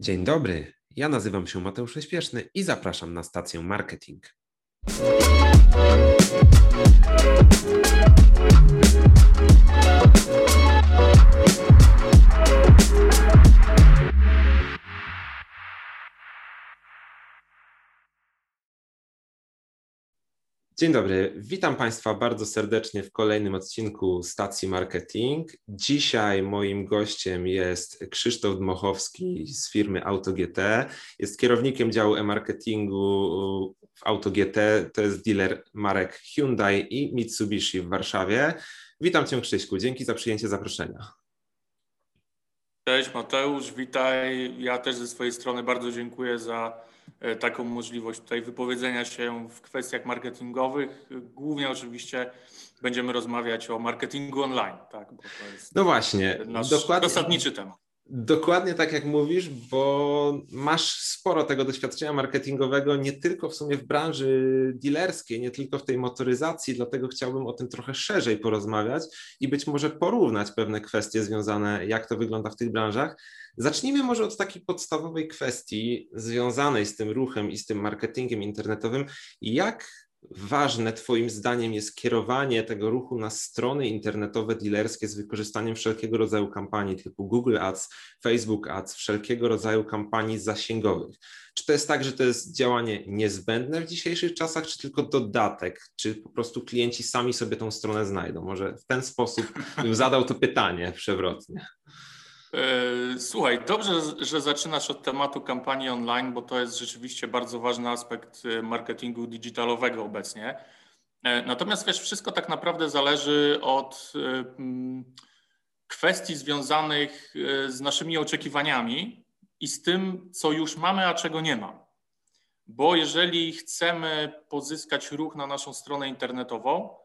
Dzień dobry, ja nazywam się Mateusz Śpieszny i zapraszam na stację Marketing. Dzień dobry, witam Państwa bardzo serdecznie w kolejnym odcinku stacji Marketing. Dzisiaj moim gościem jest Krzysztof Dmochowski z firmy AutoGT. Jest kierownikiem działu e-marketingu w AutoGT. To jest dealer marek Hyundai i Mitsubishi w Warszawie. Witam Cię Krzyśku, dzięki za przyjęcie zaproszenia. Cześć Mateusz, witaj. Ja też ze swojej strony bardzo dziękuję za taką możliwość tutaj wypowiedzenia się w kwestiach marketingowych. Głównie oczywiście będziemy rozmawiać o marketingu online, tak? Bo to jest no właśnie, nasz dokładnie, zasadniczy temat. Dokładnie tak jak mówisz, bo masz sporo tego doświadczenia marketingowego, nie tylko w sumie w branży dealerskiej, nie tylko w tej motoryzacji, dlatego chciałbym o tym trochę szerzej porozmawiać i być może porównać pewne kwestie związane, jak to wygląda w tych branżach. Zacznijmy może od takiej podstawowej kwestii związanej z tym ruchem i z tym marketingiem internetowym. Jak ważne Twoim zdaniem jest kierowanie tego ruchu na strony internetowe dealerskie z wykorzystaniem wszelkiego rodzaju kampanii typu Google Ads, Facebook Ads, wszelkiego rodzaju kampanii zasięgowych? Czy to jest tak, że to jest działanie niezbędne w dzisiejszych czasach, czy tylko dodatek? Czy po prostu klienci sami sobie tą stronę znajdą? Może w ten sposób bym zadał to pytanie przewrotnie. E, słuchaj, dobrze, że zaczynasz od tematu kampanii online, bo to jest rzeczywiście bardzo ważny aspekt e, marketingu digitalowego obecnie. E, natomiast wiesz, wszystko tak naprawdę zależy od kwestii związanych z naszymi oczekiwaniami i z tym, co już mamy, a czego nie mamy. Bo jeżeli chcemy pozyskać ruch na naszą stronę internetową,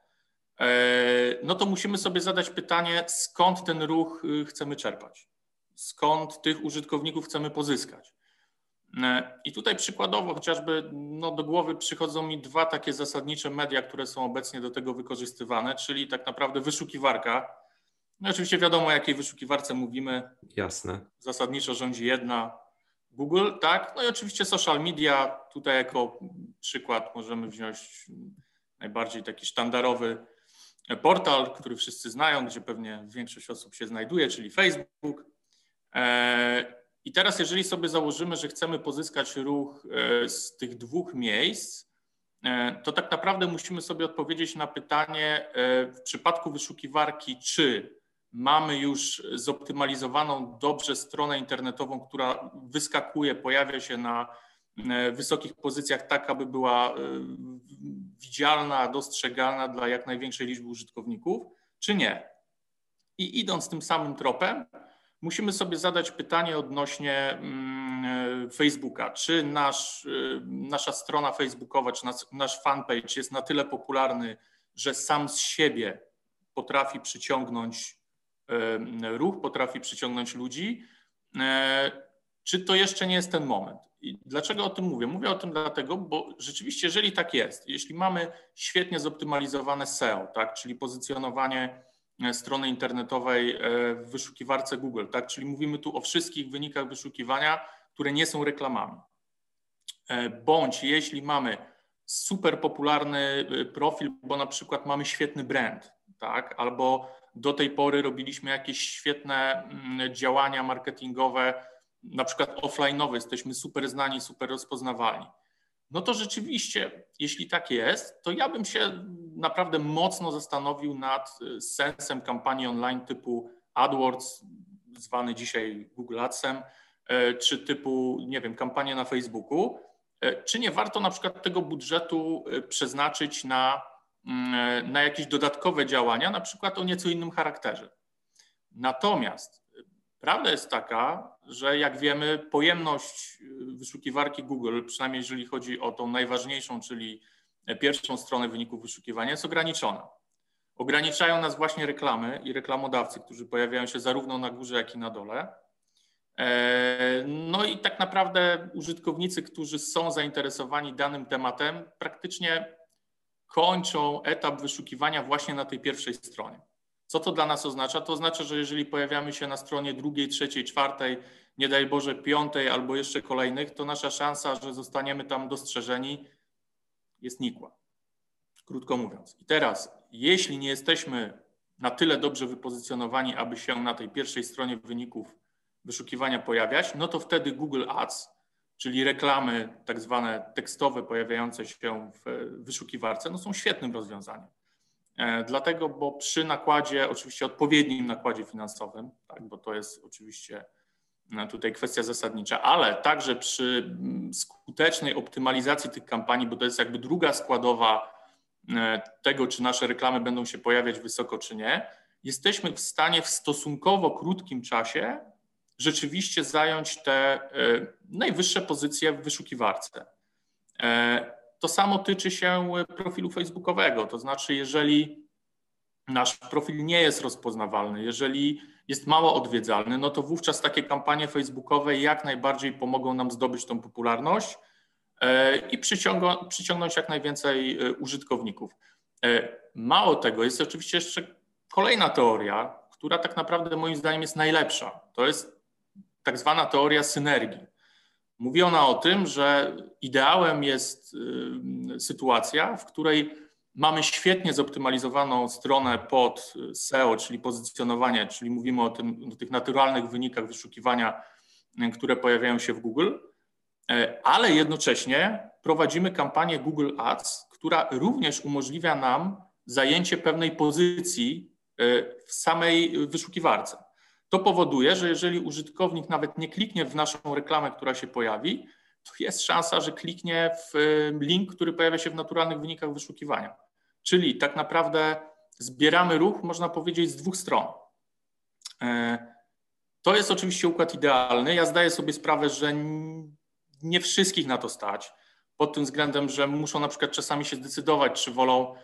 no to musimy sobie zadać pytanie, skąd ten ruch chcemy czerpać skąd tych użytkowników chcemy pozyskać. E, I tutaj przykładowo chociażby no, do głowy przychodzą mi dwa takie zasadnicze media, które są obecnie do tego wykorzystywane, czyli tak naprawdę wyszukiwarka. No oczywiście wiadomo, o jakiej wyszukiwarce mówimy. Jasne. Zasadniczo rządzi jedna Google, tak? No i oczywiście social media. Tutaj jako przykład możemy wziąć najbardziej taki sztandarowy portal, który wszyscy znają, gdzie pewnie większość osób się znajduje, czyli Facebook. E, I teraz, jeżeli sobie założymy, że chcemy pozyskać ruch e, z tych dwóch miejsc, e, to tak naprawdę musimy sobie odpowiedzieć na pytanie w przypadku wyszukiwarki, czy mamy już zoptymalizowaną dobrze stronę internetową, która wyskakuje, pojawia się na wysokich pozycjach, tak aby była widzialna, dostrzegalna dla jak największej liczby użytkowników, czy nie. I idąc tym samym tropem, musimy sobie zadać pytanie odnośnie mm, Facebooka. Czy nasz, y, nasza strona facebookowa, czy nasz, nasz fanpage jest na tyle popularny, że sam z siebie potrafi przyciągnąć ruch, potrafi przyciągnąć ludzi, e, czy to jeszcze nie jest ten moment? I dlaczego o tym mówię? Mówię o tym dlatego, bo rzeczywiście, jeżeli tak jest, jeśli mamy świetnie zoptymalizowane SEO, tak, czyli pozycjonowanie strony internetowej e, w wyszukiwarce Google, tak? Czyli mówimy tu o wszystkich wynikach wyszukiwania, które nie są reklamami. E, bądź jeśli mamy super popularny profil, bo na przykład mamy świetny brand, tak? Albo do tej pory robiliśmy jakieś świetne mm, działania marketingowe, na przykład offline'owe, jesteśmy super znani, super rozpoznawalni no to rzeczywiście, jeśli tak jest, to ja bym się naprawdę mocno zastanowił nad y, sensem kampanii online typu AdWords, zwany dzisiaj Google Adsem, y, czy typu, nie wiem, kampanię na Facebooku, y, czy nie warto na przykład tego budżetu przeznaczyć na, mm, na jakieś dodatkowe działania, na przykład o nieco innym charakterze. Natomiast Prawda jest taka, że jak wiemy, pojemność y, wyszukiwarki Google, przynajmniej jeżeli chodzi o tą najważniejszą, czyli pierwszą stronę wyników wyszukiwania, jest ograniczona. Ograniczają nas właśnie reklamy i reklamodawcy, którzy pojawiają się zarówno na górze, jak i na dole. E, no i tak naprawdę użytkownicy, którzy są zainteresowani danym tematem, praktycznie kończą etap wyszukiwania właśnie na tej pierwszej stronie. Co to dla nas oznacza? To oznacza, że jeżeli pojawiamy się na stronie drugiej, trzeciej, czwartej, nie daj Boże, piątej albo jeszcze kolejnych, to nasza szansa, że zostaniemy tam dostrzeżeni, jest nikła. Krótko mówiąc. I teraz, jeśli nie jesteśmy na tyle dobrze wypozycjonowani, aby się na tej pierwszej stronie wyników wyszukiwania pojawiać, no to wtedy Google Ads, czyli reklamy tak zwane tekstowe pojawiające się w wyszukiwarce, no są świetnym rozwiązaniem. E, dlatego, bo przy nakładzie, oczywiście odpowiednim nakładzie finansowym, tak, bo to jest oczywiście e, tutaj kwestia zasadnicza, ale także przy mm, skutecznej optymalizacji tych kampanii, bo to jest jakby druga składowa e, tego, czy nasze reklamy będą się pojawiać wysoko, czy nie, jesteśmy w stanie w stosunkowo krótkim czasie rzeczywiście zająć te najwyższe pozycje w wyszukiwarce. To samo tyczy się profilu facebookowego, to znaczy jeżeli nasz profil nie jest rozpoznawalny, jeżeli jest mało odwiedzalny, no to wówczas takie kampanie facebookowe jak najbardziej pomogą nam zdobyć tą popularność e, i przyciągnąć jak najwięcej e, użytkowników. E, mało tego, jest oczywiście jeszcze kolejna teoria, która tak naprawdę moim zdaniem jest najlepsza. To jest tak zwana teoria synergii. Mówi ona o tym, że ideałem jest y, sytuacja, w której mamy świetnie zoptymalizowaną stronę pod SEO, czyli pozycjonowanie, czyli mówimy o, tym, o tych naturalnych wynikach wyszukiwania, y, które pojawiają się w Google, y, ale jednocześnie prowadzimy kampanię Google Ads, która również umożliwia nam zajęcie pewnej pozycji w samej wyszukiwarce. To powoduje, że jeżeli użytkownik nawet nie kliknie w naszą reklamę, która się pojawi, to jest szansa, że kliknie w link, który pojawia się w naturalnych wynikach wyszukiwania. Czyli tak naprawdę zbieramy ruch, można powiedzieć, z dwóch stron. E, to jest oczywiście układ idealny. Ja zdaję sobie sprawę, że nie wszystkich na to stać, pod tym względem, że muszą na przykład czasami się zdecydować, czy wolą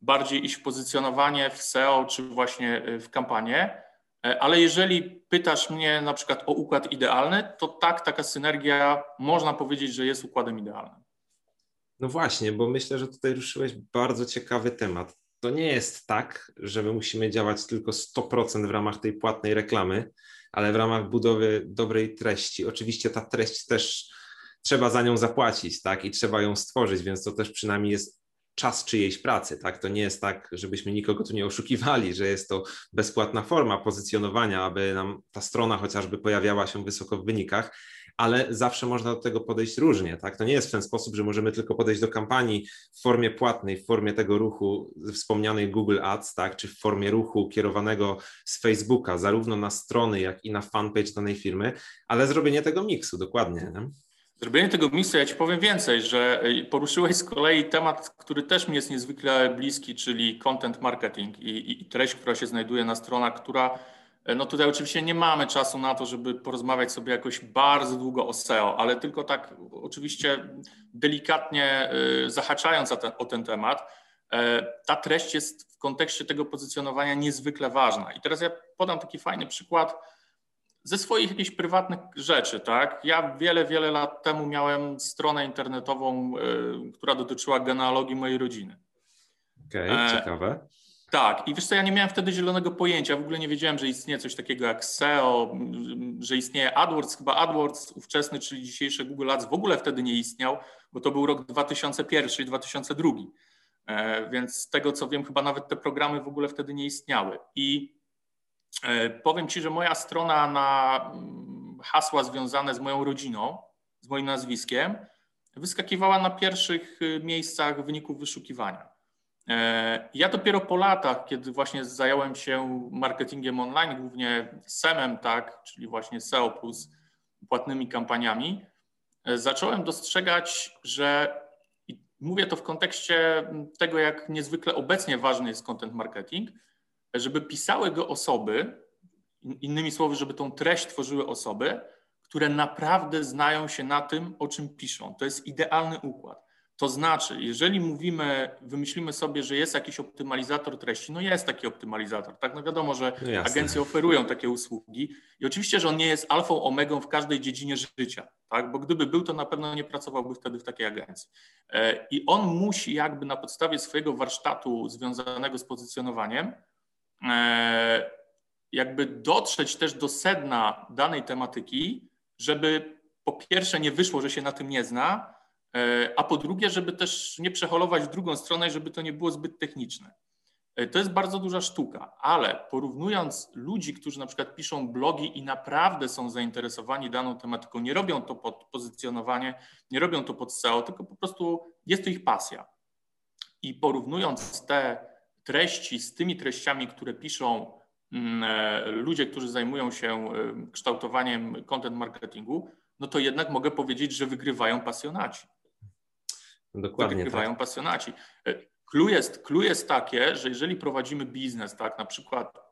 bardziej iść w pozycjonowanie w SEO, czy właśnie w kampanię. E, ale jeżeli pytasz mnie na przykład o układ idealny, to tak, taka synergia można powiedzieć, że jest układem idealnym. No właśnie, bo myślę, że tutaj ruszyłeś bardzo ciekawy temat. To nie jest tak, że my musimy działać tylko 100% w ramach tej płatnej reklamy, ale w ramach budowy dobrej treści. Oczywiście ta treść też trzeba za nią zapłacić, tak? I trzeba ją stworzyć, więc to też przynajmniej jest czas czyjejś pracy, tak? To nie jest tak, żebyśmy nikogo tu nie oszukiwali, że jest to bezpłatna forma pozycjonowania, aby nam ta strona chociażby pojawiała się wysoko w wynikach, ale zawsze można do tego podejść różnie, tak? To nie jest w ten sposób, że możemy tylko podejść do kampanii w formie płatnej, w formie tego ruchu wspomnianej Google Ads, tak? Czy w formie ruchu kierowanego z Facebooka, zarówno na strony, jak i na fanpage danej firmy, ale zrobienie tego miksu, dokładnie. Nie? Zrobienie tego miksu, ja Ci powiem więcej, że y, poruszyłeś z kolei temat, który też mi jest niezwykle bliski, czyli content marketing i, i treść, która się znajduje na stronach, która, y, no tutaj oczywiście nie mamy czasu na to, żeby porozmawiać sobie jakoś bardzo długo o SEO, ale tylko tak oczywiście delikatnie y, zahaczając o ten, o ten temat, ta treść jest w kontekście tego pozycjonowania niezwykle ważna. I teraz ja podam taki fajny przykład, ze swoich jakichś prywatnych rzeczy, tak? Ja wiele, wiele lat temu miałem stronę internetową, y, która dotyczyła genealogii mojej rodziny. Okej, okay, e, ciekawe. Tak, i wiesz co, ja nie miałem wtedy zielonego pojęcia, w ogóle nie wiedziałem, że istnieje coś takiego jak SEO, że istnieje AdWords, chyba AdWords ówczesny, czyli dzisiejszy Google Ads w ogóle wtedy nie istniał, bo to był rok 2001 i 2002, e, więc z tego co wiem, chyba nawet te programy w ogóle wtedy nie istniały. I powiem Ci, że moja strona na mm, hasła związane z moją rodziną, z moim nazwiskiem, wyskakiwała na pierwszych y, miejscach wyników wyszukiwania. E, ja dopiero po latach, kiedy właśnie zająłem się marketingiem online, głównie SEM-em, tak, czyli właśnie SEO plus płatnymi kampaniami, e, zacząłem dostrzegać, że i mówię to w kontekście tego, jak niezwykle obecnie ważny jest content marketing, żeby pisały go osoby, innymi słowy, żeby tą treść tworzyły osoby, które naprawdę znają się na tym, o czym piszą. To jest idealny układ. To znaczy, jeżeli mówimy, wymyślimy sobie, że jest jakiś optymalizator treści, no jest taki optymalizator, tak? No wiadomo, że no agencje oferują takie usługi i oczywiście, że on nie jest alfą, omegą w każdej dziedzinie życia, tak? Bo gdyby był, to na pewno nie pracowałby wtedy w takiej agencji. E, I on musi jakby na podstawie swojego warsztatu związanego z pozycjonowaniem jakby dotrzeć też do sedna danej tematyki żeby po pierwsze nie wyszło, że się na tym nie zna, e, a po drugie, żeby też nie przeholować w drugą stronę, żeby to nie było zbyt techniczne. E, to jest bardzo duża sztuka, ale porównując ludzi, którzy na przykład piszą blogi i naprawdę są zainteresowani daną tematyką, nie robią to pod pozycjonowanie, nie robią to pod SEO, tylko po prostu jest to ich pasja. I porównując te treści z tymi treściami, które piszą mm, e, ludzie, którzy zajmują się e, kształtowaniem content marketingu, no to jednak mogę powiedzieć, że wygrywają pasjonaci. Dokładnie. Wygrywają tak. pasjonaci. Clue jest, clue jest takie, że jeżeli prowadzimy biznes, tak, na przykład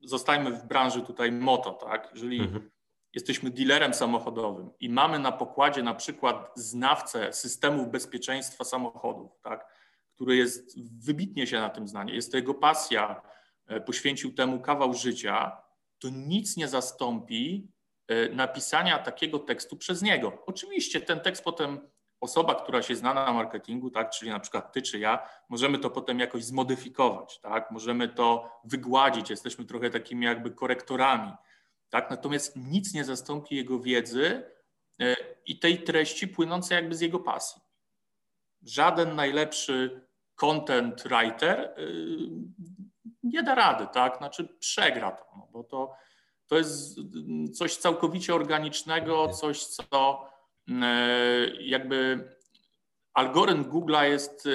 zostajmy w branży tutaj moto, tak, jeżeli mhm. jesteśmy dealerem samochodowym i mamy na pokładzie na przykład znawcę systemów bezpieczeństwa samochodów, tak, który jest wybitnie się na tym znanie, jest to jego pasja, e, poświęcił temu kawał życia, to nic nie zastąpi e, napisania takiego tekstu przez niego. Oczywiście ten tekst potem osoba, która się zna na marketingu, tak, czyli na przykład ty czy ja, możemy to potem jakoś zmodyfikować, tak, możemy to wygładzić, jesteśmy trochę takimi jakby korektorami, tak, natomiast nic nie zastąpi jego wiedzy e, i tej treści płynącej jakby z jego pasji. Żaden najlepszy content writer e, nie da rady, tak, znaczy przegra to, no, bo to, to jest coś całkowicie organicznego, coś, co E, jakby algorytm Google'a jest e,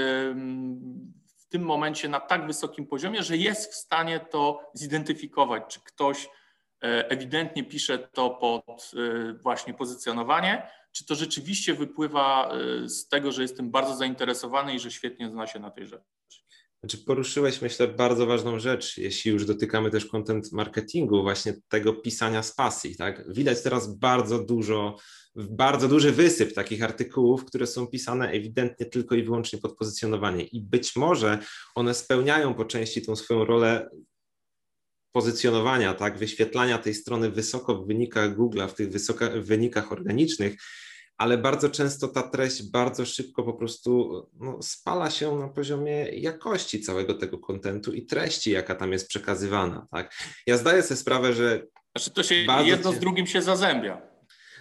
w tym momencie na tak wysokim poziomie, że jest w stanie to zidentyfikować, czy ktoś ewidentnie pisze to pod właśnie pozycjonowanie, czy to rzeczywiście wypływa z tego, że jestem bardzo zainteresowany i że świetnie zna się na tej rzeczy. Znaczy poruszyłeś, myślę, bardzo ważną rzecz, jeśli już dotykamy też content marketingu, właśnie tego pisania z pasji. Tak? Widać teraz bardzo dużo bardzo duży wysyp takich artykułów, które są pisane ewidentnie tylko i wyłącznie pod pozycjonowanie. I być może one spełniają po części tą swoją rolę pozycjonowania, tak, wyświetlania tej strony wysoko w wynikach Google'a, w tych wysoka, wynikach organicznych, ale bardzo często ta treść bardzo szybko po prostu no, spala się na poziomie jakości całego tego kontentu i treści, jaka tam jest przekazywana. Tak? Ja zdaję sobie sprawę, że. Znaczy to się jedno z drugim się zazębia.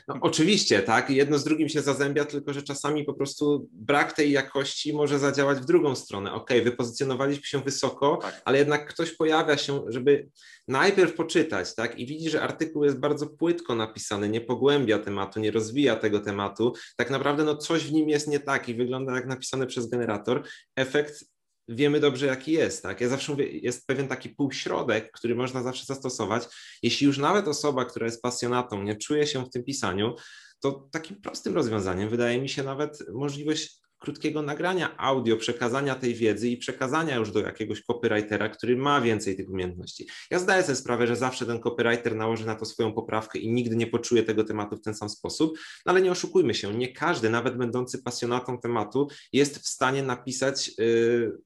No, oczywiście, tak, jedno z drugim się zazębia, tylko że czasami po prostu brak tej jakości może zadziałać w drugą stronę. Ok, wypozycjonowaliśmy się wysoko, tak. ale jednak ktoś pojawia się, żeby najpierw poczytać, tak, i widzi, że artykuł jest bardzo płytko napisany, nie pogłębia tematu, nie rozwija tego tematu. Tak naprawdę, no coś w nim jest nie tak i wygląda jak napisane przez generator. Efekt wiemy dobrze, jaki jest. Tak? Ja zawsze mówię, jest pewien taki półśrodek, który można zawsze zastosować. Jeśli już nawet osoba, która jest pasjonatą, nie czuje się w tym pisaniu, to takim prostym rozwiązaniem wydaje mi się nawet możliwość krótkiego nagrania audio, przekazania tej wiedzy i przekazania już do jakiegoś copywritera, który ma więcej tych umiejętności. Ja zdaję sobie sprawę, że zawsze ten copywriter nałoży na to swoją poprawkę i nigdy nie poczuje tego tematu w ten sam sposób, no ale nie oszukujmy się, nie każdy, nawet będący pasjonatą tematu, jest w stanie napisać. Yy,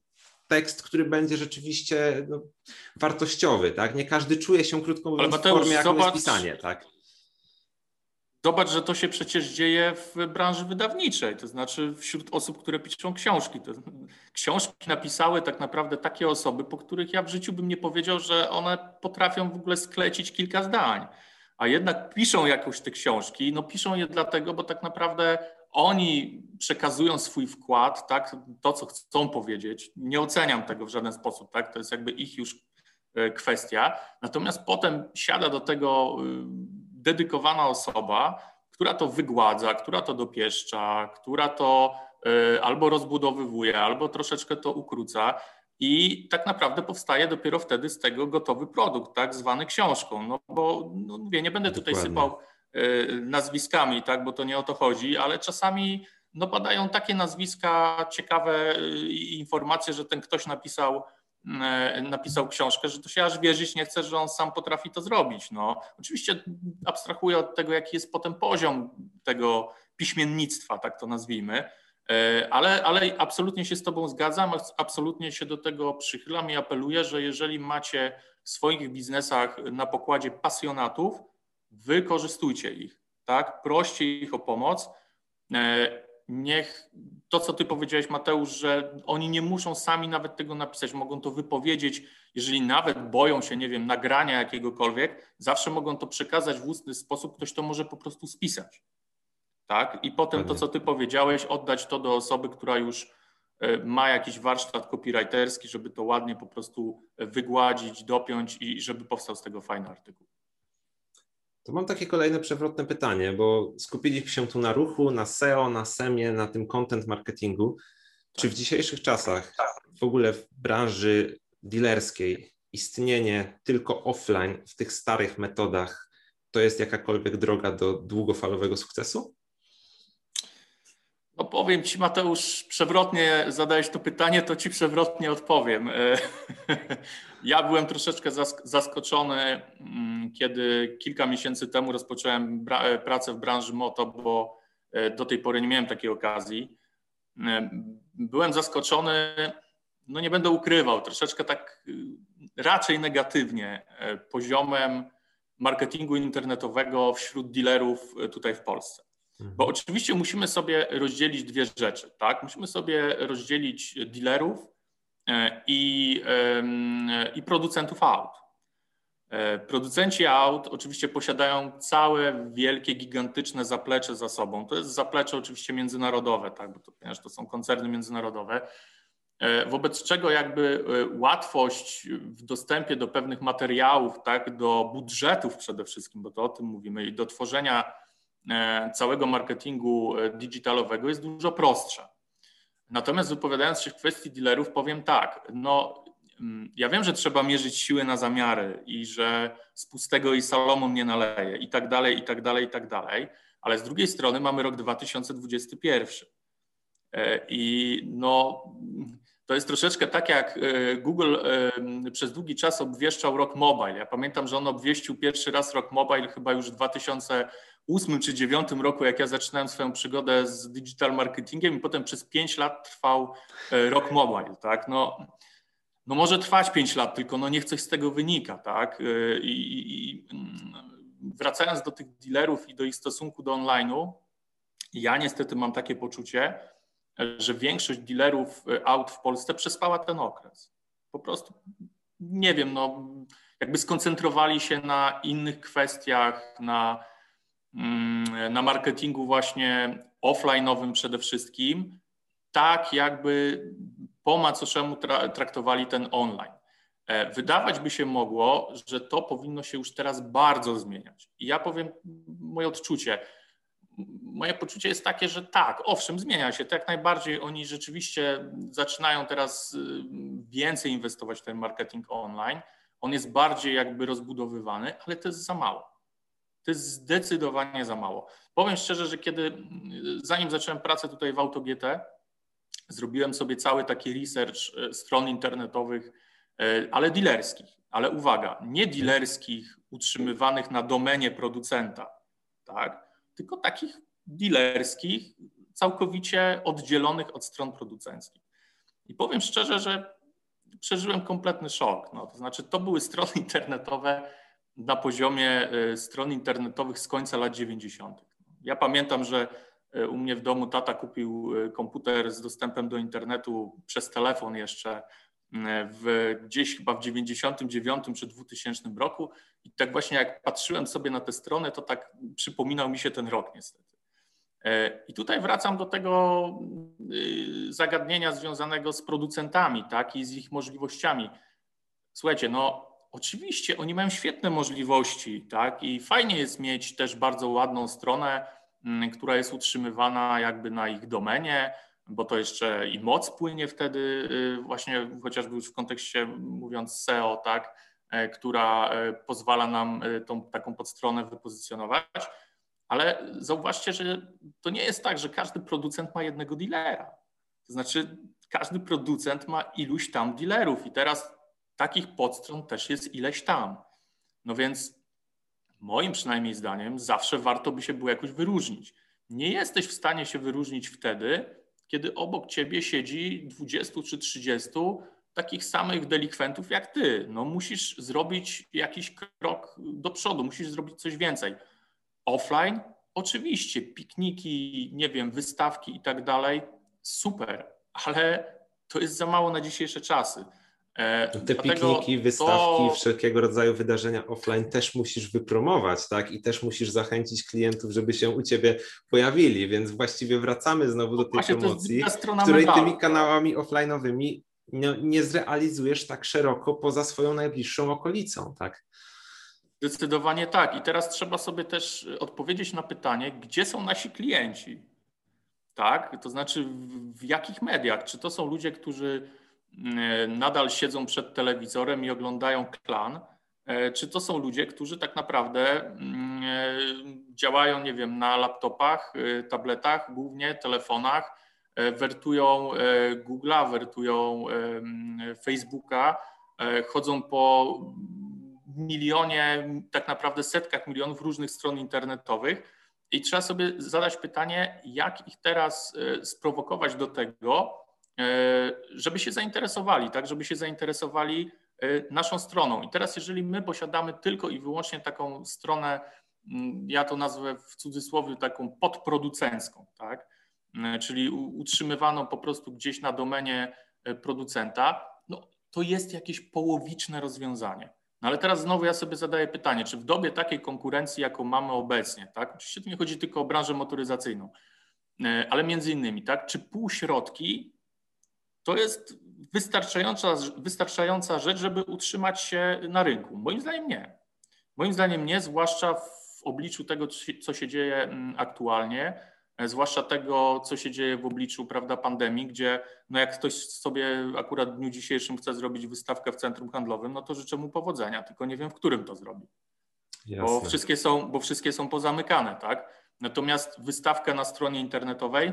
tekst, który będzie rzeczywiście no, wartościowy, tak? Nie każdy czuje się, krótko mówiąc, w formie, jaką zobacz, jest pisanie, tak? Zobacz, że to się przecież dzieje w branży wydawniczej, to znaczy wśród osób, które piszą książki. To, książki napisały tak naprawdę takie osoby, po których ja w życiu bym nie powiedział, że one potrafią w ogóle sklecić kilka zdań. A jednak piszą jakoś te książki, no piszą je dlatego, bo tak naprawdę oni przekazują swój wkład, tak, to co chcą powiedzieć. Nie oceniam tego w żaden sposób, tak, to jest jakby ich już e, kwestia. Natomiast potem siada do tego y, dedykowana osoba, która to wygładza, która to dopieszcza, która to e, albo rozbudowywuje, albo troszeczkę to ukróca. I tak naprawdę powstaje dopiero wtedy z tego gotowy produkt, tak zwany książką. No bo no, mówię, nie będę tutaj Dokładnie. sypał nazwiskami, tak, bo to nie o to chodzi, ale czasami no, padają takie nazwiska, ciekawe y, informacje, że ten ktoś napisał, y, napisał książkę, że to się aż wierzyć nie chce, że on sam potrafi to zrobić. No, oczywiście abstrahuję od tego, jaki jest potem poziom tego piśmiennictwa, tak to nazwijmy, ale, ale absolutnie się z Tobą zgadzam, absolutnie się do tego przychylam i apeluję, że jeżeli macie w swoich biznesach na pokładzie pasjonatów, wykorzystujcie ich, tak? Proście ich o pomoc. E, niech to, co ty powiedziałeś, Mateusz, że oni nie muszą sami nawet tego napisać, mogą to wypowiedzieć, jeżeli nawet boją się, nie wiem, nagrania jakiegokolwiek, zawsze mogą to przekazać w ustny sposób, ktoś to może po prostu spisać. Tak? I potem to, co ty powiedziałeś, oddać to do osoby, która już e, ma jakiś warsztat copywriterski, żeby to ładnie po prostu wygładzić, dopiąć i żeby powstał z tego fajny artykuł. To mam takie kolejne przewrotne pytanie, bo skupiliśmy się tu na ruchu, na SEO, na SEMie, na tym content marketingu. Czy w dzisiejszych czasach w ogóle w branży dealerskiej istnienie tylko offline w tych starych metodach to jest jakakolwiek droga do długofalowego sukcesu? No powiem Ci Mateusz, przewrotnie zadałeś to pytanie, to Ci przewrotnie odpowiem. Ja byłem troszeczkę zaskoczony, mm, kiedy kilka miesięcy temu rozpocząłem e, pracę w branży moto, bo e, do tej pory nie miałem takiej okazji. E, byłem zaskoczony, no nie będę ukrywał, troszeczkę tak raczej negatywnie poziomem marketingu internetowego wśród dealerów tutaj w Polsce. Bo oczywiście musimy sobie rozdzielić dwie rzeczy, tak? Musimy sobie rozdzielić dealerów e, i, i producentów aut. E, producenci aut oczywiście posiadają całe wielkie, gigantyczne zaplecze za sobą. To jest zaplecze oczywiście międzynarodowe, tak, bo to, ponieważ to są koncerny międzynarodowe, e, wobec czego jakby łatwość w dostępie do pewnych materiałów, tak, do budżetów przede wszystkim, bo to o tym mówimy, i do tworzenia całego marketingu e, digitalowego jest dużo prostsza. Natomiast wypowiadając się w kwestii dealerów, powiem tak, no mm, ja wiem, że trzeba mierzyć siły na zamiary i że z pustego i Salomon nie naleje i tak dalej, i tak dalej, i tak dalej, ale z drugiej strony mamy rok 2021 e, i no to jest troszeczkę tak, jak Google przez długi czas obwieszczał rok mobile. Ja pamiętam, że on obwieścił pierwszy raz rok mobile chyba już w 2000 ósmym czy dziewiątym roku, jak ja zaczynałem swoją przygodę z digital marketingiem i potem przez pięć lat trwał e, rok mobile, tak? No, no może trwać pięć lat, tylko no niech coś z tego wynika, tak? E, I, i wracając do tych dealerów i do ich stosunku do online'u, ja niestety mam takie poczucie, że większość dealerów e, aut w Polsce przespała ten okres. Po prostu nie wiem, no jakby skoncentrowali się na innych kwestiach, na Mm, na marketingu właśnie offline'owym przede wszystkim, tak jakby po macoszemu traktowali ten online. E, wydawać by się mogło, że to powinno się już teraz bardzo zmieniać. I ja powiem moje odczucie. Moje poczucie jest takie, że tak, owszem, zmienia się. Tak najbardziej oni rzeczywiście zaczynają teraz y, więcej inwestować w ten marketing online. On jest bardziej jakby rozbudowywany, ale to jest za mało. To jest zdecydowanie za mało. Powiem szczerze, że kiedy, zanim zacząłem pracę tutaj w AutoGT, zrobiłem sobie cały taki research e, stron internetowych, e, ale dealerskich. Ale uwaga, nie dealerskich utrzymywanych na domenie producenta, tak? tylko takich dealerskich, całkowicie oddzielonych od stron producenckich. I powiem szczerze, że przeżyłem kompletny szok. No, to znaczy, to były strony internetowe, na poziomie e, stron internetowych z końca lat 90. Ja pamiętam, że e, u mnie w domu tata kupił e, komputer z dostępem do internetu przez telefon jeszcze w, gdzieś chyba w 99 czy 2000 roku i tak właśnie jak patrzyłem sobie na tę stronę, to tak przypominał mi się ten rok niestety. I tutaj wracam do tego zagadnienia związanego z producentami tak, i z ich możliwościami. Słuchajcie, no Oczywiście oni mają świetne możliwości, tak? I fajnie jest mieć też bardzo ładną stronę, mm, która jest utrzymywana jakby na ich domenie, bo to jeszcze i moc płynie wtedy, y, właśnie chociażby już w kontekście mówiąc SEO, tak, e, która e, pozwala nam e, tą taką podstronę wypozycjonować. Ale zauważcie, że to nie jest tak, że każdy producent ma jednego dealera. To znaczy, każdy producent ma iluś tam dealerów i teraz takich podstron też jest ileś tam. No więc moim przynajmniej zdaniem zawsze warto by się było jakoś wyróżnić. Nie jesteś w stanie się wyróżnić wtedy, kiedy obok ciebie siedzi 20 czy 30 takich samych delikwentów jak ty. No musisz zrobić jakiś krok do przodu, musisz zrobić coś więcej. Offline oczywiście pikniki, nie wiem, wystawki i tak dalej super, ale to jest za mało na dzisiejsze czasy. E, Te pikniki, wystawki, to... wszelkiego rodzaju wydarzenia offline też musisz wypromować, tak? I też musisz zachęcić klientów, żeby się u ciebie pojawili, więc właściwie wracamy znowu do tej Właśnie, promocji, której tymi kanałami offline'owymi nie, nie zrealizujesz tak szeroko poza swoją najbliższą okolicą, tak? Zdecydowanie tak. I teraz trzeba sobie też odpowiedzieć na pytanie, gdzie są nasi klienci? Tak? To znaczy, w, w jakich mediach? Czy to są ludzie, którzy E, nadal siedzą przed telewizorem i oglądają klan, e, czy to są ludzie, którzy tak naprawdę e, działają, nie wiem, na laptopach, tabletach, głównie telefonach, wertują Google'a, wertują Facebooka, chodzą po milionie, tak naprawdę setkach milionów różnych stron internetowych. I trzeba sobie zadać pytanie, jak ich teraz sprowokować do tego, żeby się zainteresowali, tak, żeby się zainteresowali e, naszą stroną. I teraz, jeżeli my posiadamy tylko i wyłącznie taką stronę, mm, ja to nazwę w cudzysłowie taką podproducencką, tak, e, czyli utrzymywaną po prostu gdzieś na domenie producenta, no to jest jakieś połowiczne rozwiązanie. No ale teraz znowu ja sobie zadaję pytanie, czy w dobie takiej konkurencji, jaką mamy obecnie, tak, oczywiście tu nie chodzi tylko o branżę motoryzacyjną, ale między innymi, tak, czy półśrodki to jest wystarczająca, wystarczająca rzecz, żeby utrzymać się na rynku? Moim zdaniem nie. Moim zdaniem nie, zwłaszcza w obliczu tego, co się dzieje mm, aktualnie, e, zwłaszcza tego, co się dzieje w obliczu prawda, pandemii, gdzie no jak ktoś sobie akurat w dniu dzisiejszym chce zrobić wystawkę w centrum handlowym, no to życzę mu powodzenia, tylko nie wiem, w którym to zrobi. Bo wszystkie, są, bo wszystkie są pozamykane, tak? Natomiast wystawkę na stronie internetowej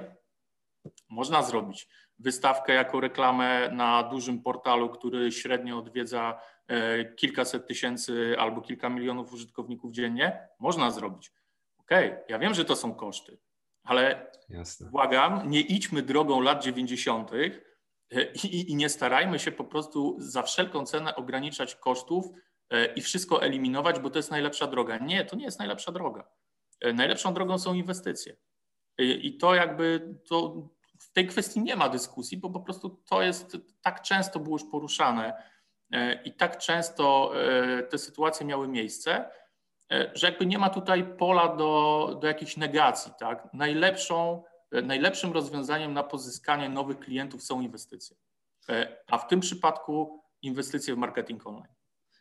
można zrobić wystawkę jako reklamę na dużym portalu, który średnio odwiedza e, kilkaset tysięcy albo kilka milionów użytkowników dziennie, można zrobić. Okej, okay, ja wiem, że to są koszty, ale Jasne. błagam, nie idźmy drogą lat 90. E, I, i nie starajmy się po prostu za wszelką cenę ograniczać kosztów e, i wszystko eliminować, bo to jest najlepsza droga. Nie, to nie jest najlepsza droga. Najlepszą drogą są inwestycje. I to jakby to w tej kwestii nie ma dyskusji, bo po prostu to jest tak często było już poruszane e, i tak często e, te sytuacje miały miejsce, e, że jakby nie ma tutaj pola do, do jakiejś negacji. Tak? Najlepszą, najlepszym rozwiązaniem na pozyskanie nowych klientów są inwestycje, a w tym przypadku inwestycje w marketing online.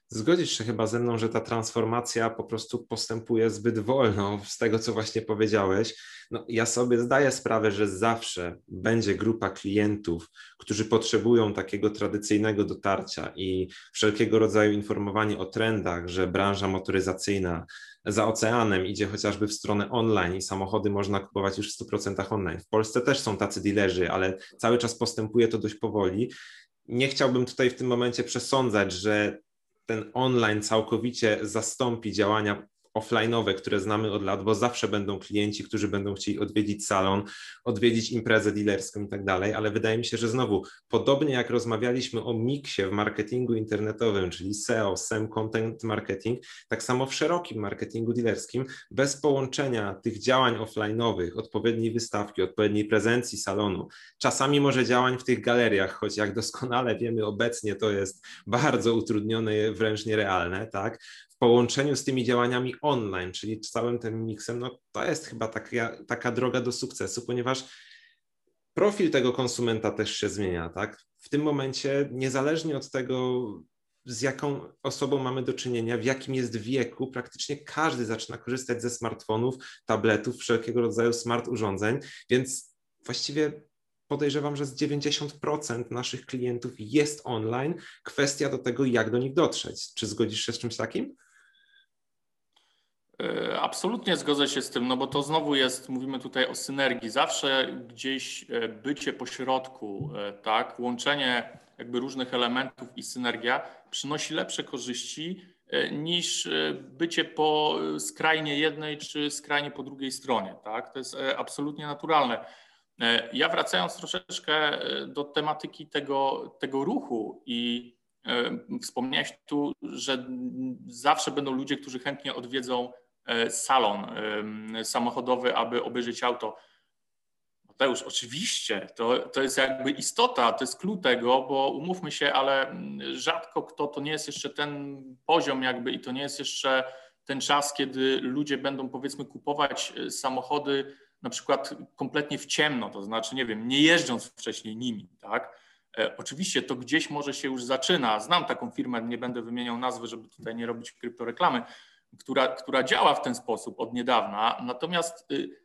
Zgodzisz się chyba ze mną, że ta transformacja po prostu postępuje zbyt wolno z tego, co właśnie powiedziałeś. No, ja sobie zdaję sprawę, że zawsze będzie grupa klientów, którzy potrzebują takiego tradycyjnego dotarcia i wszelkiego rodzaju informowanie o trendach, że branża motoryzacyjna za oceanem idzie chociażby w stronę online i samochody można kupować już w 100% online. W Polsce też są tacy dealerzy, ale cały czas postępuje to dość powoli. Nie chciałbym tutaj w tym momencie przesądzać, że ten online całkowicie zastąpi działania offline'owe, które znamy od lat, bo zawsze będą klienci, którzy będą chcieli odwiedzić salon, odwiedzić imprezę dealerską i tak dalej, ale wydaje mi się, że znowu, podobnie jak rozmawialiśmy o miksie w marketingu internetowym, czyli SEO, SEM Content Marketing, tak samo w szerokim marketingu dealerskim, bez połączenia tych działań offline'owych, odpowiedniej wystawki, odpowiedniej prezencji salonu, czasami może działań w tych galeriach, choć jak doskonale wiemy obecnie to jest bardzo utrudnione, wręcz nierealne, tak? Połączeniu z tymi działaniami online, czyli całym tym miksem, no to jest chyba taka, taka droga do sukcesu, ponieważ profil tego konsumenta też się zmienia, tak? W tym momencie, niezależnie od tego, z jaką osobą mamy do czynienia, w jakim jest wieku, praktycznie każdy zaczyna korzystać ze smartfonów, tabletów, wszelkiego rodzaju smart urządzeń, więc właściwie podejrzewam, że z 90% naszych klientów jest online. Kwestia do tego, jak do nich dotrzeć. Czy zgodzisz się z czymś takim? E, absolutnie zgodzę się z tym, no bo to znowu jest, mówimy tutaj o synergii. Zawsze gdzieś e, bycie pośrodku, e, tak, łączenie jakby różnych elementów i synergia przynosi lepsze korzyści niż bycie po skrajnie jednej czy skrajnie po drugiej stronie, tak. To jest absolutnie naturalne. Ja wracając troszeczkę do tematyki tego, tego ruchu i wspomniałeś tu, że zawsze będą ludzie, którzy chętnie odwiedzą salon samochodowy, aby obejrzeć auto. Mateusz, oczywiście, to, to jest jakby istota, to jest klucz tego, bo umówmy się, ale rzadko kto, to nie jest jeszcze ten poziom jakby i to nie jest jeszcze ten czas, kiedy ludzie będą powiedzmy kupować e, samochody na przykład kompletnie w ciemno, to znaczy, nie wiem, nie jeżdżąc wcześniej nimi, tak? E, oczywiście to gdzieś może się już zaczyna. Znam taką firmę, nie będę wymieniał nazwy, żeby tutaj nie robić kryptoreklamy, która, która działa w ten sposób od niedawna. Natomiast y,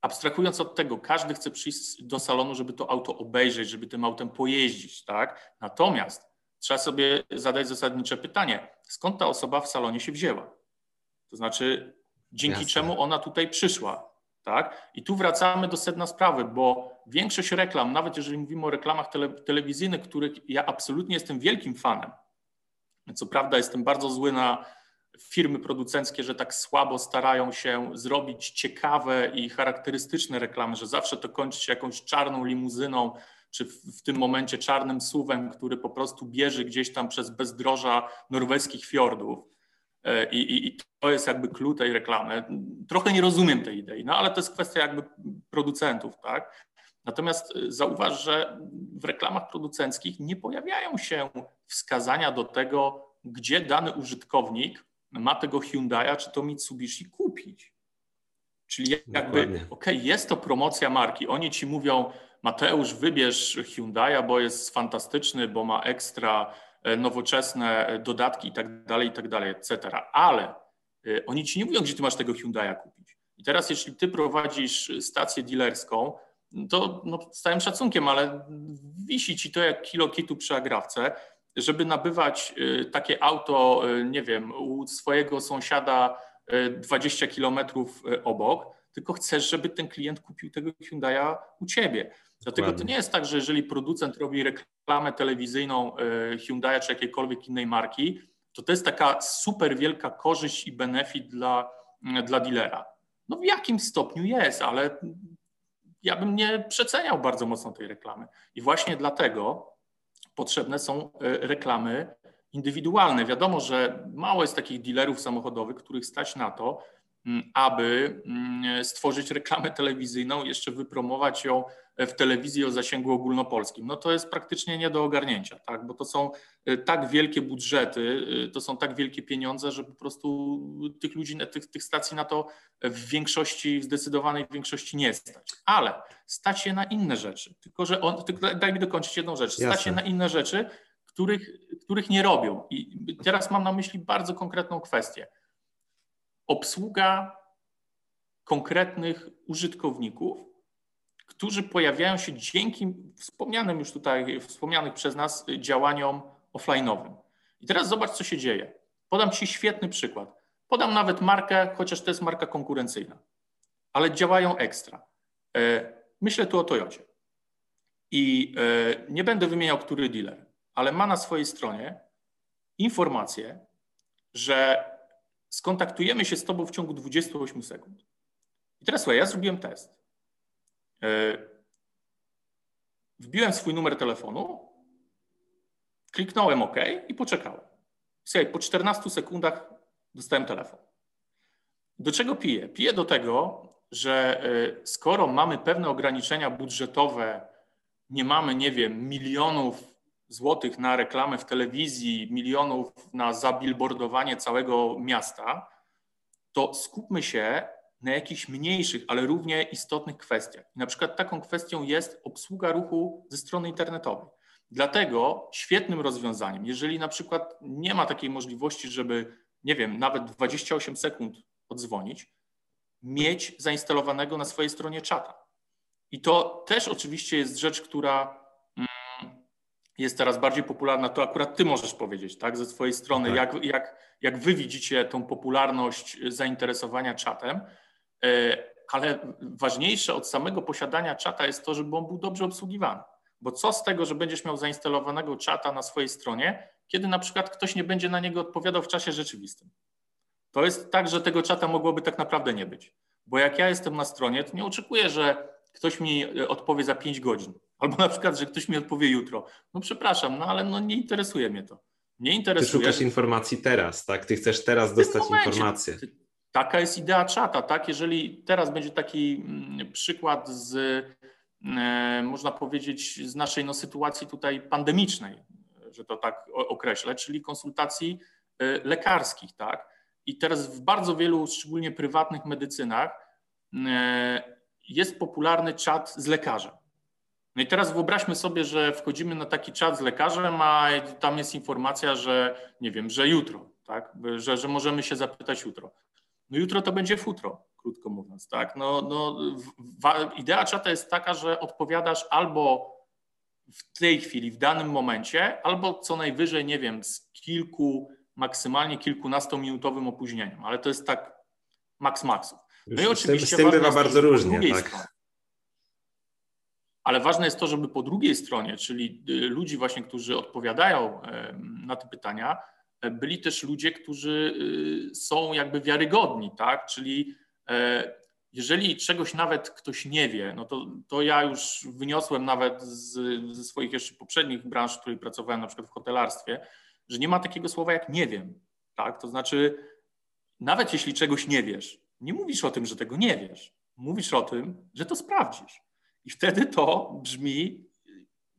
abstrahując od tego, każdy chce przyjść do salonu, żeby to auto obejrzeć, żeby tym autem pojeździć, tak? Natomiast trzeba sobie zadać zasadnicze pytanie, skąd ta osoba w salonie się wzięła? To znaczy, dzięki Jasne. czemu ona tutaj przyszła, tak? I tu wracamy do sedna sprawy, bo większość reklam, nawet jeżeli mówimy o reklamach tele, telewizyjnych, których ja absolutnie jestem wielkim fanem, co prawda jestem bardzo zły na firmy producenckie, że tak słabo starają się zrobić ciekawe i charakterystyczne reklamy, że zawsze to kończy się jakąś czarną limuzyną, czy w, tym momencie czarnym suwem, który po prostu bierze gdzieś tam przez bezdroża norweskich fiordów. E, I, i, I, to jest jakby klucz tej reklamy. Trochę nie rozumiem tej idei, no ale to jest kwestia jakby producentów, tak? Natomiast e, zauważ, że w reklamach producenckich nie pojawiają się wskazania do tego, gdzie dany użytkownik ma tego Hyundai'a czy to Mitsubishi kupić. Czyli jakby, okej, okay, jest to promocja marki. Oni ci mówią, Mateusz, wybierz Hyundai'a, bo jest fantastyczny, bo ma ekstra e, nowoczesne e, dodatki i tak dalej, i tak dalej, etc. Ale e, oni ci nie mówią, gdzie ty masz tego Hyundai'a kupić. I teraz, jeśli ty prowadzisz stację dealerską, to no, z całym szacunkiem, ale wisi ci to jak kilo kitu przy agrawce, żeby nabywać y, takie auto, y, nie wiem, u swojego sąsiada 20 y, kilometrów obok, tylko chcesz, żeby ten klient kupił tego Hyundai'a u ciebie. Dlatego Dokładnie. to nie jest tak, że jeżeli producent robi reklamę telewizyjną Hyundai czy jakiejkolwiek innej marki, to to jest taka super wielka korzyść i benefit dla, dla dealera. No w jakim stopniu jest, ale ja bym nie przeceniał bardzo mocno tej reklamy. I właśnie dlatego potrzebne są e, reklamy indywidualne. Wiadomo, że mało jest takich dealerów samochodowych, których stać na to, aby stworzyć reklamę telewizyjną, jeszcze wypromować ją w telewizji o zasięgu ogólnopolskim. No to jest praktycznie nie do ogarnięcia, tak? bo to są e, tak wielkie budżety, e, to są tak wielkie pieniądze, że po prostu tych ludzi, tych, tych stacji na to w większości, w zdecydowanej większości nie stać. Ale stać się na inne rzeczy. Tylko, że on, tylko daj mi dokończyć jedną rzecz. Stać Jasne. się na inne rzeczy, których, których nie robią. I teraz mam na myśli bardzo konkretną kwestię. Obsługa konkretnych użytkowników którzy pojawiają się dzięki wspomnianym już tutaj, wspomnianych przez nas działaniom offline'owym. I teraz zobacz, co się dzieje. Podam Ci świetny przykład. Podam nawet markę, chociaż to jest marka konkurencyjna, ale działają ekstra. E, myślę tu o Toyocie. I e, nie będę wymieniał, który dealer, ale ma na swojej stronie informację, że skontaktujemy się z Tobą w ciągu 28 sekund. I teraz słuchaj, ja zrobiłem test. E, wbiłem swój numer telefonu, kliknąłem OK i poczekałem. Słuchaj, po 14 sekundach dostałem telefon. Do czego piję? Piję do tego, że e, skoro mamy pewne ograniczenia budżetowe, nie mamy, nie wiem, milionów złotych na reklamę w telewizji, milionów na zabilbordowanie całego miasta, to skupmy się na jakichś mniejszych, ale równie istotnych kwestiach. na przykład taką kwestią jest obsługa ruchu ze strony internetowej. Dlatego świetnym rozwiązaniem, jeżeli na przykład nie ma takiej możliwości, żeby, nie wiem, nawet 28 sekund odzwonić, mieć zainstalowanego na swojej stronie czata. I to też oczywiście jest rzecz, która jest teraz bardziej popularna, to akurat ty możesz powiedzieć, tak, ze swojej strony, tak. jak, jak, jak wy widzicie tą popularność zainteresowania czatem. E, ale ważniejsze od samego posiadania czata jest to, żeby on był dobrze obsługiwany. Bo co z tego, że będziesz miał zainstalowanego czata na swojej stronie, kiedy na przykład ktoś nie będzie na niego odpowiadał w czasie rzeczywistym? To jest tak, że tego czata mogłoby tak naprawdę nie być. Bo jak ja jestem na stronie, to nie oczekuję, że ktoś mi e, odpowie za 5 godzin. Albo na przykład, że ktoś mi odpowie jutro. No przepraszam, no ale no nie interesuje mnie to. Nie interesuje. Ty szukasz informacji teraz, tak? Ty chcesz teraz dostać momencie, informację. Taka jest idea czata, tak? Jeżeli teraz będzie taki mm, przykład z można powiedzieć, z naszej no, sytuacji tutaj pandemicznej, że to tak określę, czyli konsultacji lekarskich, tak? I teraz w bardzo wielu, szczególnie prywatnych medycynach, jest popularny czat z lekarzem. No i teraz wyobraźmy sobie, że wchodzimy na taki czat z lekarzem, a tam jest informacja, że nie wiem, że jutro, tak? że, że możemy się zapytać jutro. No jutro to będzie futro, krótko mówiąc. Tak? No, no, idea czata jest taka, że odpowiadasz albo w tej chwili, w danym momencie, albo co najwyżej, nie wiem, z kilku, maksymalnie kilkunastominutowym opóźnieniem, ale to jest tak maks maksów. No i oczywiście z tym, bywa bardzo różnie. Tak. Ale ważne jest to, żeby po drugiej stronie, czyli y, ludzi właśnie, którzy odpowiadają na te pytania, e, byli też ludzie, którzy y, są jakby wiarygodni, tak? Czyli e, jeżeli czegoś nawet ktoś nie wie, no to, to ja już wyniosłem nawet z, ze swoich jeszcze poprzednich branż, w której pracowałem, na przykład w hotelarstwie, że nie ma takiego słowa jak nie wiem, tak? To znaczy, nawet jeśli czegoś nie wiesz, nie mówisz o tym, że tego nie wiesz. Mówisz o tym, że to sprawdzisz. I wtedy to brzmi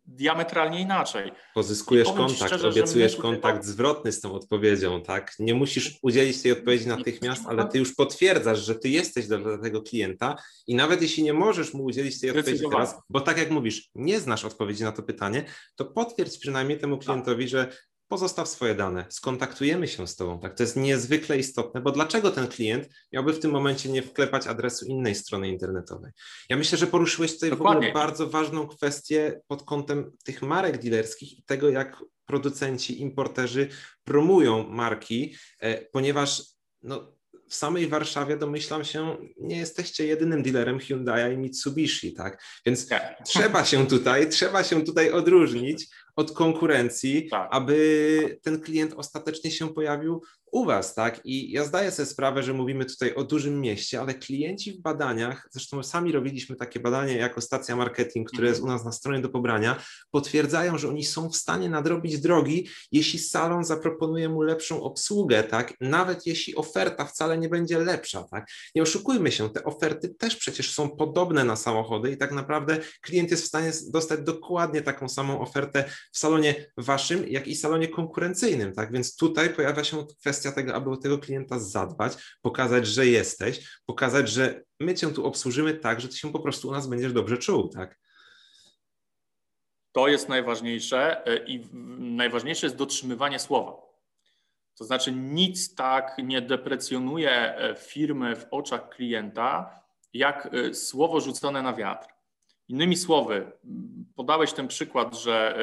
diametralnie inaczej. Pozyskujesz kontakt, szczerze, obiecujesz kontakt zwrotny z tą odpowiedzią, tak? Nie musisz udzielić tej odpowiedzi natychmiast, ale ty już potwierdzasz, że ty jesteś dla tego klienta i nawet jeśli nie możesz mu udzielić tej odpowiedzi teraz, bo tak jak mówisz, nie znasz odpowiedzi na to pytanie, to potwierdź przynajmniej temu klientowi, że pozostaw swoje dane, skontaktujemy się z Tobą. Tak? To jest niezwykle istotne, bo dlaczego ten klient miałby w tym momencie nie wklepać adresu innej strony internetowej? Ja myślę, że poruszyłeś tutaj Dokładnie. w ogóle bardzo ważną kwestię pod kątem tych marek dealerskich i tego, jak producenci, importerzy promują marki, e, ponieważ no, w samej Warszawie domyślam się, nie jesteście jedynym dealerem Hyundai i Mitsubishi, tak? Więc tak. trzeba się tutaj, trzeba się tutaj odróżnić od konkurencji, tak. aby ten klient ostatecznie się pojawił u Was, tak? I ja zdaję sobie sprawę, że mówimy tutaj o dużym mieście, ale klienci w badaniach, zresztą sami robiliśmy takie badanie jako stacja marketing, które jest u nas na stronie do pobrania, potwierdzają, że oni są w stanie nadrobić drogi, jeśli salon zaproponuje mu lepszą obsługę, tak? Nawet jeśli oferta wcale nie będzie lepsza, tak? Nie oszukujmy się, te oferty też przecież są podobne na samochody i tak naprawdę klient jest w stanie dostać dokładnie taką samą ofertę w salonie waszym, jak i salonie konkurencyjnym, tak? Więc tutaj pojawia się kwestia tego, aby o tego klienta zadbać, pokazać, że jesteś, pokazać, że my cię tu obsłużymy tak, że ty się po prostu u nas będziesz dobrze czuł, tak? To jest najważniejsze e, i najważniejsze jest dotrzymywanie słowa. To znaczy nic tak nie deprecjonuje e, firmy w oczach klienta, jak e, słowo rzucone na wiatr. Innymi słowy, podałeś ten przykład, że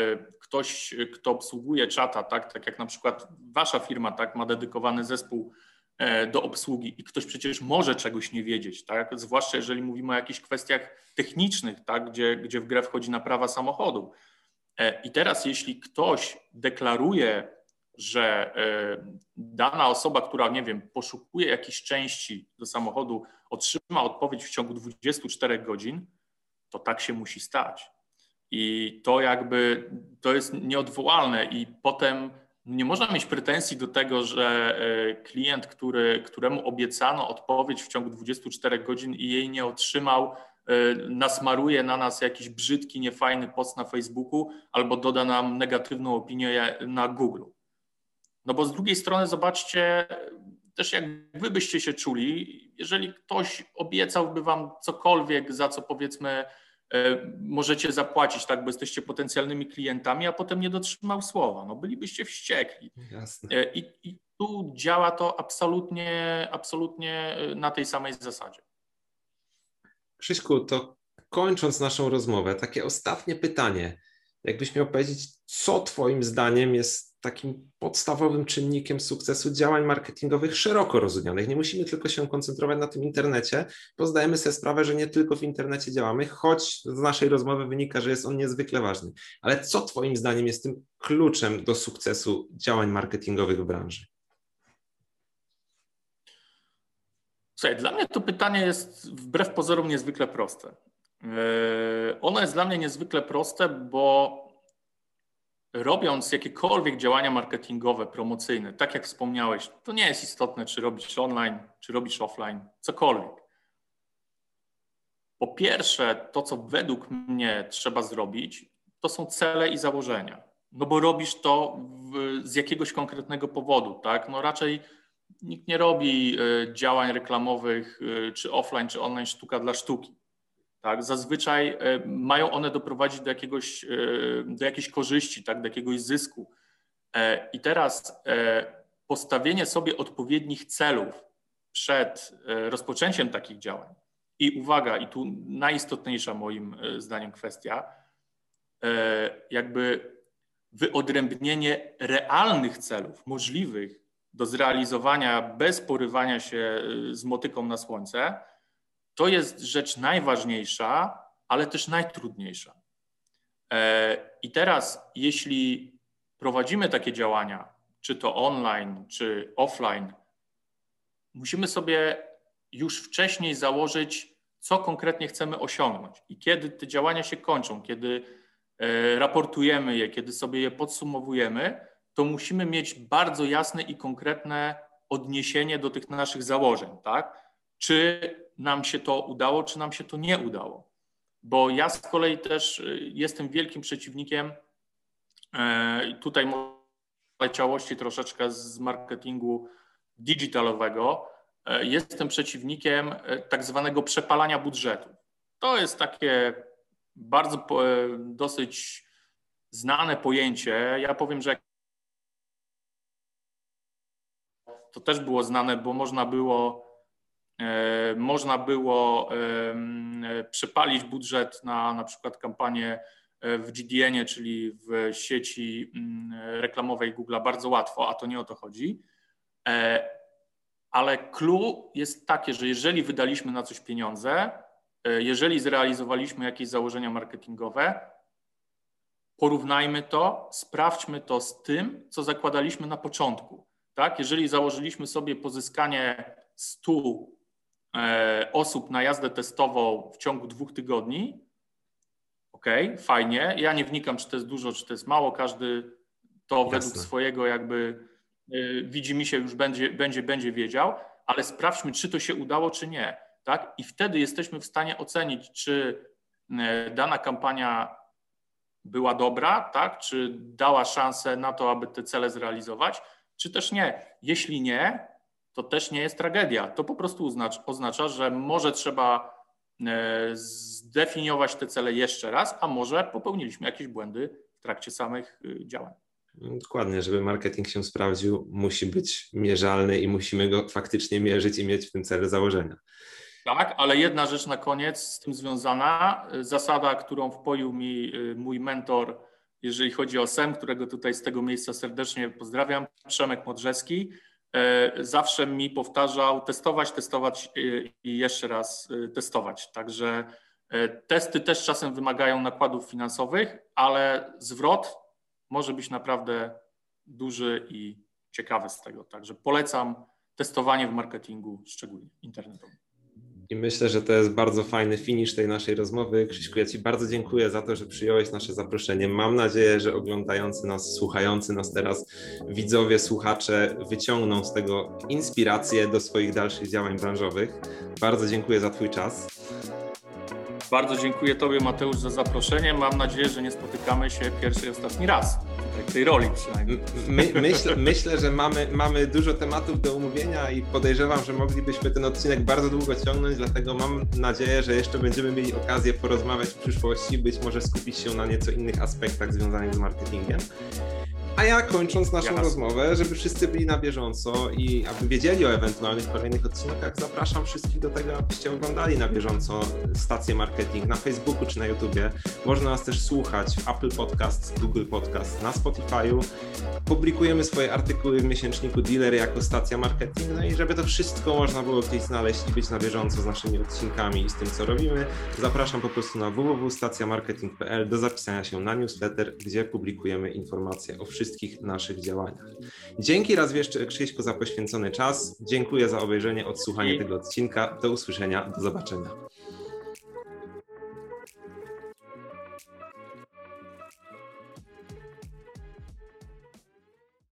ktoś, kto obsługuje czata, tak, tak jak na przykład wasza firma tak, ma dedykowany zespół e, do obsługi i ktoś przecież może czegoś nie wiedzieć, tak? zwłaszcza jeżeli mówimy o jakichś kwestiach technicznych, tak? gdzie, gdzie w grę wchodzi naprawa samochodu. E, I teraz jeśli ktoś deklaruje, że e, dana osoba, która, nie wiem, poszukuje jakiejś części do samochodu, otrzyma odpowiedź w ciągu 24 godzin, to tak się musi stać. I to jakby to jest nieodwołalne i potem nie można mieć pretensji do tego, że e, klient, który, któremu obiecano odpowiedź w ciągu 24 godzin i jej nie otrzymał, e, nasmaruje na nas jakiś brzydki, niefajny post na Facebooku albo doda nam negatywną opinię na Google. No bo z drugiej strony zobaczcie też jak wy byście się czuli, jeżeli ktoś obiecałby wam cokolwiek, za co powiedzmy możecie zapłacić, tak, bo jesteście potencjalnymi klientami, a potem nie dotrzymał słowa. No bylibyście wściekli. Jasne. E, I, I tu działa to absolutnie, absolutnie e, na tej samej zasadzie. Krzyśku, to kończąc naszą rozmowę, takie ostatnie pytanie. Jakbyś miał powiedzieć, co Twoim zdaniem jest takim podstawowym czynnikiem sukcesu działań marketingowych szeroko rozumianych. Nie musimy tylko się koncentrować na tym internecie, bo zdajemy sobie sprawę, że nie tylko w internecie działamy, choć z naszej rozmowy wynika, że jest on niezwykle ważny. Ale co Twoim zdaniem jest tym kluczem do sukcesu działań marketingowych w branży? Słuchaj, dla mnie to pytanie jest wbrew pozorom niezwykle proste. Yy, ono jest dla mnie niezwykle proste, bo robiąc jakiekolwiek działania marketingowe, promocyjne, tak jak wspomniałeś, to nie jest istotne, czy robisz online, czy robisz offline, cokolwiek. Po pierwsze, to co według mnie trzeba zrobić, to są cele i założenia. No bo robisz to w, z jakiegoś konkretnego powodu, tak? No raczej nikt nie robi y, działań reklamowych, y, czy offline, czy online sztuka dla sztuki. Tak? Zazwyczaj y, mają one doprowadzić do, jakiegoś, do jakiejś korzyści, tak? do jakiegoś zysku. E, I teraz e, postawienie sobie odpowiednich celów przed e, rozpoczęciem takich działań i uwaga, i tu najistotniejsza moim zdaniem kwestia, jakby wyodrębnienie realnych celów możliwych do zrealizowania bez porywania się z motyką na słońce, to jest rzecz najważniejsza, ale też najtrudniejsza. I teraz, jeśli prowadzimy takie działania, czy to online, czy offline, musimy sobie już wcześniej założyć, co konkretnie chcemy osiągnąć i kiedy te działania się kończą, kiedy e, raportujemy je, kiedy sobie je podsumowujemy, to musimy mieć bardzo jasne i konkretne odniesienie do tych naszych założeń, tak? Czy nam się to udało, czy nam się to nie udało. Bo ja z kolei też e, jestem wielkim przeciwnikiem E, tutaj leciałości troszeczkę z marketingu digitalowego. E, jestem przeciwnikiem e, tak zwanego przepalania budżetu. To jest takie bardzo dosyć znane pojęcie. Ja powiem, że to też było znane, bo można było, można było przepalić budżet na na przykład kampanię w GDN-ie, czyli w sieci mm, reklamowej Google bardzo łatwo, a to nie o to chodzi. E, ale clue jest takie, że jeżeli wydaliśmy na coś pieniądze, e, jeżeli zrealizowaliśmy jakieś założenia marketingowe, porównajmy to, sprawdźmy to z tym, co zakładaliśmy na początku. Tak? Jeżeli założyliśmy sobie pozyskanie 100 e, osób na jazdę testową w ciągu dwóch tygodni, ok, fajnie. Ja nie wnikam, czy to jest dużo, czy to jest mało. Każdy to Jasne. według swojego jakby y, widzi mi się już będzie, będzie, będzie wiedział, ale sprawdźmy, czy to się udało, czy nie. Tak? I wtedy jesteśmy w stanie ocenić, czy y, dana kampania była dobra, tak? czy dała szansę na to, aby te cele zrealizować, czy też nie. Jeśli nie, to też nie jest tragedia. To po prostu oznacza, oznacza że może trzeba E, zdefiniować te cele jeszcze raz, a może popełniliśmy jakieś błędy w trakcie samych y, działań. Dokładnie, żeby marketing się sprawdził, musi być mierzalny i musimy go faktycznie mierzyć i mieć w tym celu założenia. Tak, ale jedna rzecz na koniec z tym związana. Zasada, którą wpoił mi y, mój mentor, jeżeli chodzi o SEM, którego tutaj z tego miejsca serdecznie pozdrawiam, Przemek Modrzewski zawsze mi powtarzał testować, testować e, i jeszcze raz e, testować. Także testy też czasem wymagają nakładów finansowych, ale zwrot może być naprawdę duży i ciekawy z tego. Także polecam testowanie w marketingu, szczególnie internetowym. I myślę, że to jest bardzo fajny finish tej naszej rozmowy. Krzyśku, ja Ci bardzo dziękuję za to, że przyjąłeś nasze zaproszenie. Mam nadzieję, że oglądający nas, słuchający nas teraz widzowie, słuchacze wyciągną z tego inspirację do swoich dalszych działań branżowych. Bardzo dziękuję za Twój czas. Bardzo dziękuję Tobie, Mateusz, za zaproszenie. Mam nadzieję, że nie spotykamy się pierwszy i ostatni raz tej roli przynajmniej. My, myśl, myślę, że mamy, mamy dużo tematów do omówienia i podejrzewam, że moglibyśmy ten odcinek bardzo długo ciągnąć, dlatego mam nadzieję, że jeszcze będziemy mieli okazję porozmawiać w przyszłości, być może skupić się na nieco innych aspektach związanych z marketingiem. A ja kończąc naszą Jasne. rozmowę, żeby wszyscy byli na bieżąco i aby wiedzieli o ewentualnych kolejnych odcinkach, zapraszam wszystkich do tego, abyście oglądali na bieżąco stację marketing na Facebooku czy na YouTubie. Można nas też słuchać w Apple Podcast, Google Podcast, na Spotify'u. Publikujemy swoje artykuły w miesięczniku Dealer jako stacja marketing, no i żeby to wszystko można było gdzieś znaleźć i być na bieżąco z naszymi odcinkami i z tym, co robimy, zapraszam po prostu na www.stacjamarketing.pl do zapisania się na newsletter, gdzie publikujemy informacje o wszystkich wszystkich naszych działaniach. Dzięki raz jeszcze Krzyśku za poświęcony czas. Dziękuję za obejrzenie, odsłuchanie tego odcinka. Do usłyszenia, do zobaczenia.